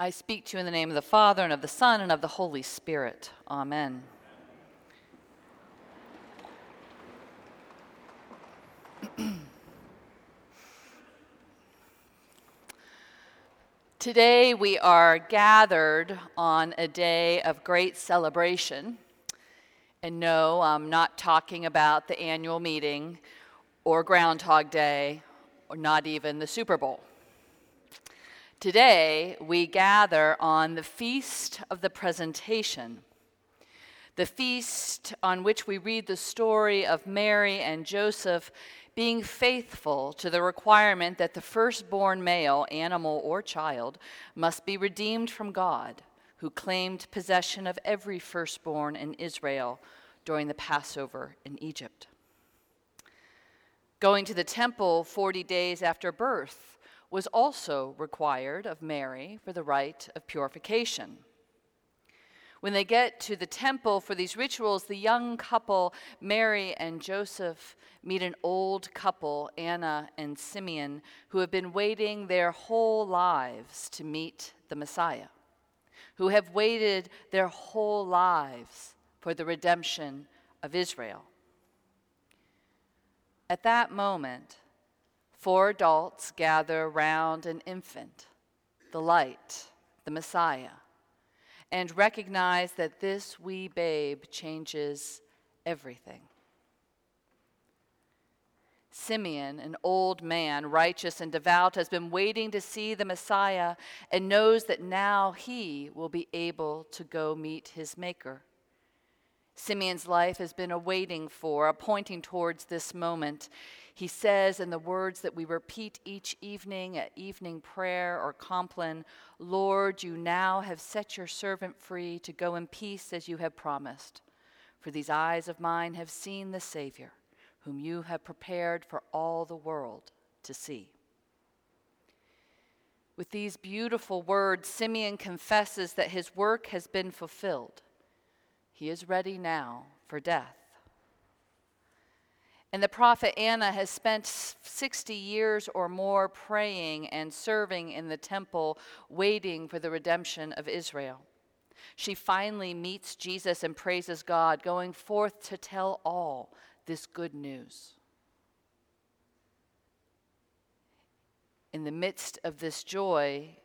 I speak to you in the name of the Father, and of the Son, and of the Holy Spirit. Amen. Today we are gathered on a day of great celebration. And no, I'm not talking about the annual meeting or Groundhog Day or not even the Super Bowl. Today, we gather on the Feast of the Presentation, the feast on which we read the story of Mary and Joseph being faithful to the requirement that the firstborn male, animal, or child must be redeemed from God, who claimed possession of every firstborn in Israel during the Passover in Egypt. Going to the temple 40 days after birth was also required of Mary for the rite of purification. When they get to the temple for these rituals, the young couple, Mary and Joseph, meet an old couple, Anna and Simeon, who have been waiting their whole lives to meet the Messiah, who have waited their whole lives for the redemption of Israel. At that moment, Four adults gather around an infant, the light, the Messiah, and recognize that this wee babe changes everything. Simeon, an old man, righteous and devout, has been waiting to see the Messiah and knows that now he will be able to go meet his Maker. Simeon's life has been a waiting for, a pointing towards this moment. He says in the words that we repeat each evening at evening prayer or compline Lord, you now have set your servant free to go in peace as you have promised. For these eyes of mine have seen the Savior, whom you have prepared for all the world to see. With these beautiful words, Simeon confesses that his work has been fulfilled. He is ready now for death. And the prophet Anna has spent 60 years or more praying and serving in the temple, waiting for the redemption of Israel. She finally meets Jesus and praises God, going forth to tell all this good news. In the midst of this joy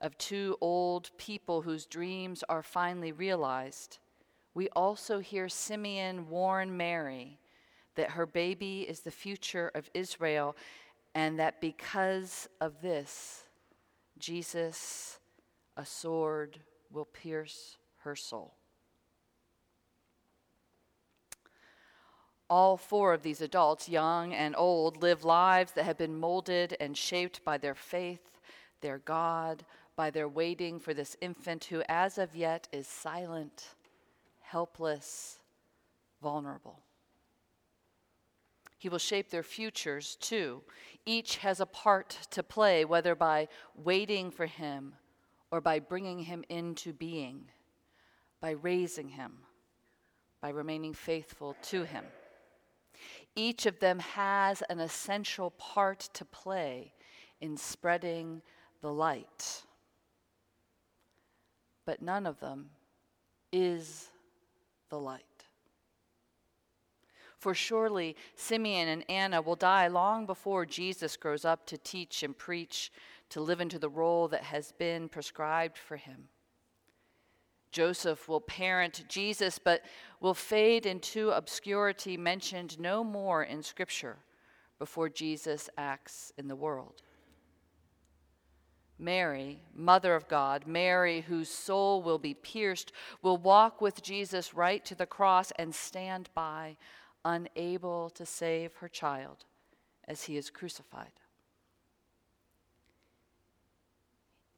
of two old people whose dreams are finally realized, we also hear Simeon warn Mary that her baby is the future of Israel, and that because of this, Jesus, a sword, will pierce her soul. All four of these adults, young and old, live lives that have been molded and shaped by their faith, their God, by their waiting for this infant who, as of yet, is silent, helpless, vulnerable. He will shape their futures too. Each has a part to play, whether by waiting for him or by bringing him into being, by raising him, by remaining faithful to him. Each of them has an essential part to play in spreading the light. But none of them is the light. For surely Simeon and Anna will die long before Jesus grows up to teach and preach, to live into the role that has been prescribed for him. Joseph will parent Jesus, but will fade into obscurity, mentioned no more in Scripture before Jesus acts in the world. Mary, Mother of God, Mary, whose soul will be pierced, will walk with Jesus right to the cross and stand by unable to save her child as he is crucified.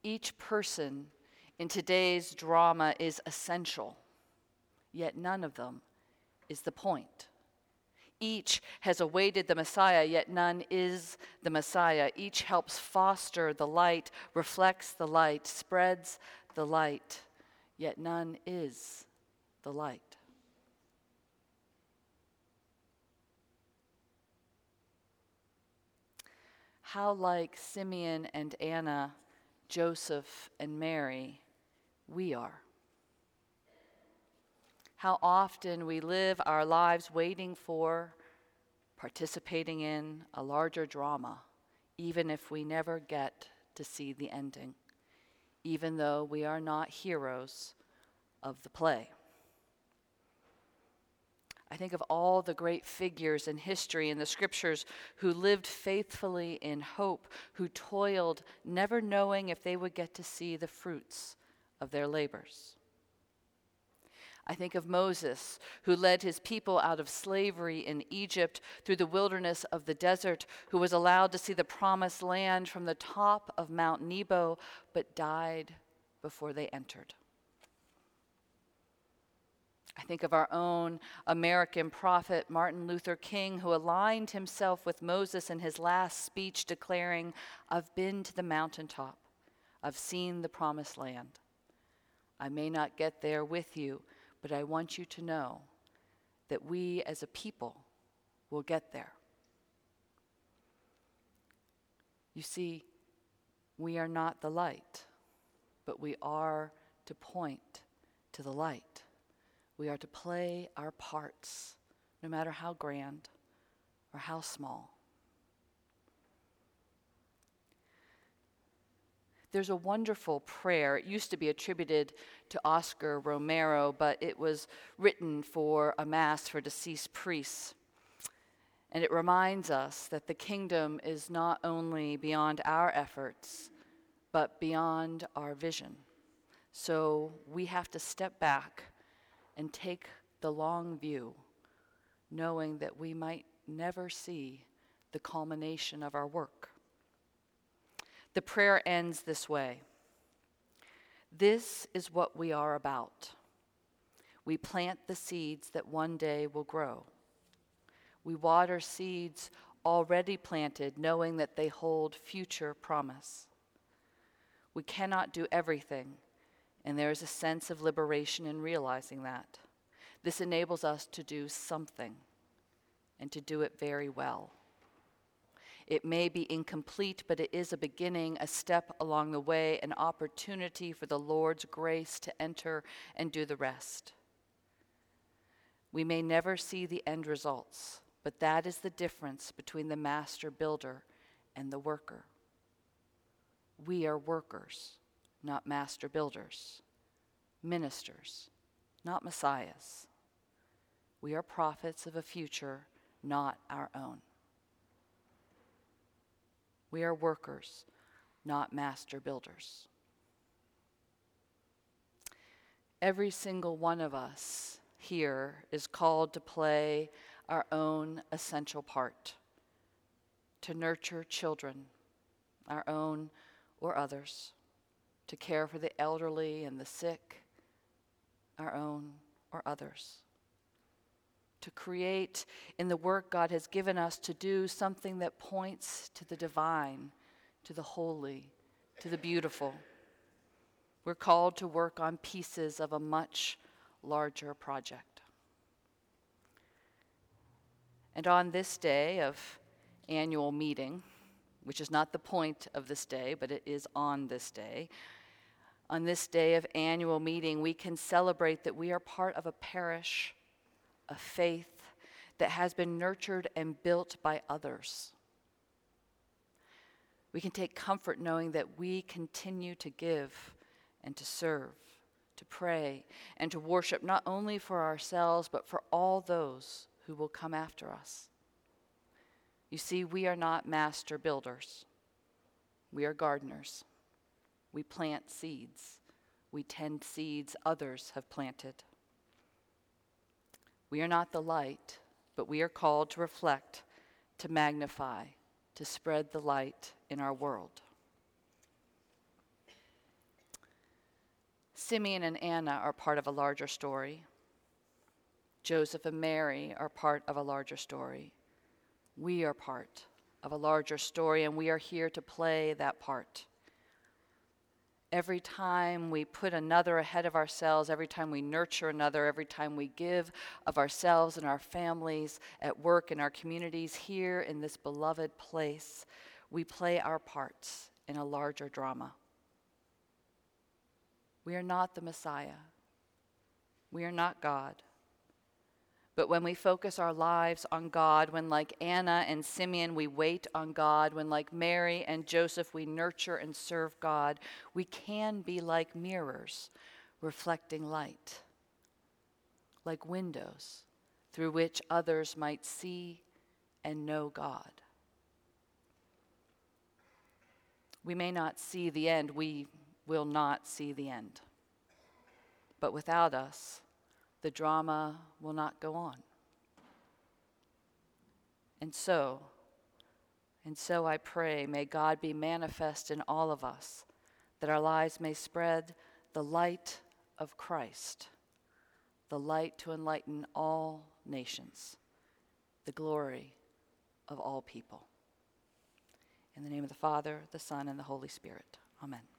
Each person in today's drama is essential, yet none of them is the point. Each has awaited the Messiah, yet none is the Messiah. Each helps foster the light, reflects the light, spreads the light, yet none is the light. How like Simeon and Anna Joseph and Mary, we are. How often we live our lives waiting for, participating in a larger drama, even if we never get to see the ending, even though we are not heroes of the play. I think of all the great figures in history and the scriptures who lived faithfully in hope, who toiled, never knowing if they would get to see the fruits of their labors. I think of Moses, who led his people out of slavery in Egypt through the wilderness of the desert, who was allowed to see the promised land from the top of Mount Nebo, but died before they entered. I think of our own American prophet, Martin Luther King, who aligned himself with Moses in his last speech, declaring, I've been to the mountaintop, I've seen the promised land. I may not get there with you, but I want you to know that we as a people will get there. You see, we are not the light, but we are to point to the light. We are to play our parts, no matter how grand or how small. There's a wonderful prayer. It used to be attributed to Oscar Romero, but it was written for a Mass for deceased priests. And it reminds us that the kingdom is not only beyond our efforts, but beyond our vision. So we have to step back and take the long view, knowing that we might never see the culmination of our work. The prayer ends this way This is what we are about. We plant the seeds that one day will grow. We water seeds already planted, knowing that they hold future promise. We cannot do everything and there is a sense of liberation in realizing that. This enables us to do something and to do it very well. It may be incomplete, but it is a beginning, a step along the way, an opportunity for the Lord's grace to enter and do the rest. We may never see the end results, but that is the difference between the master builder and the worker. We are workers not master builders, ministers, not messiahs. We are prophets of a future not our own. We are workers, not master builders. Every single one of us here is called to play our own essential part, to nurture children, our own or others to care for the elderly and the sick, our own or others. To create in the work God has given us to do something that points to the divine, to the holy, to the beautiful. We're called to work on pieces of a much larger project. And on this day of annual meeting, which is not the point of this day, but it is on this day, on this day of annual meeting, we can celebrate that we are part of a parish, a faith that has been nurtured and built by others. We can take comfort knowing that we continue to give and to serve, to pray, and to worship not only for ourselves, but for all those who will come after us. You see, we are not master builders, we are gardeners. We plant seeds. We tend seeds others have planted. We are not the light, but we are called to reflect, to magnify, to spread the light in our world. Simeon and Anna are part of a larger story. Joseph and Mary are part of a larger story. We are part of a larger story, and we are here to play that part. Every time we put another ahead of ourselves, every time we nurture another, every time we give of ourselves and our families, at work, in our communities, here in this beloved place, we play our parts in a larger drama. We are not the Messiah. We are not God. But when we focus our lives on God, when like Anna and Simeon we wait on God, when like Mary and Joseph we nurture and serve God, we can be like mirrors reflecting light, like windows through which others might see and know God. We may not see the end, we will not see the end. But without us, the drama will not go on. And so, and so I pray, may God be manifest in all of us, that our lives may spread the light of Christ, the light to enlighten all nations, the glory of all people. In the name of the Father, the Son, and the Holy Spirit. Amen.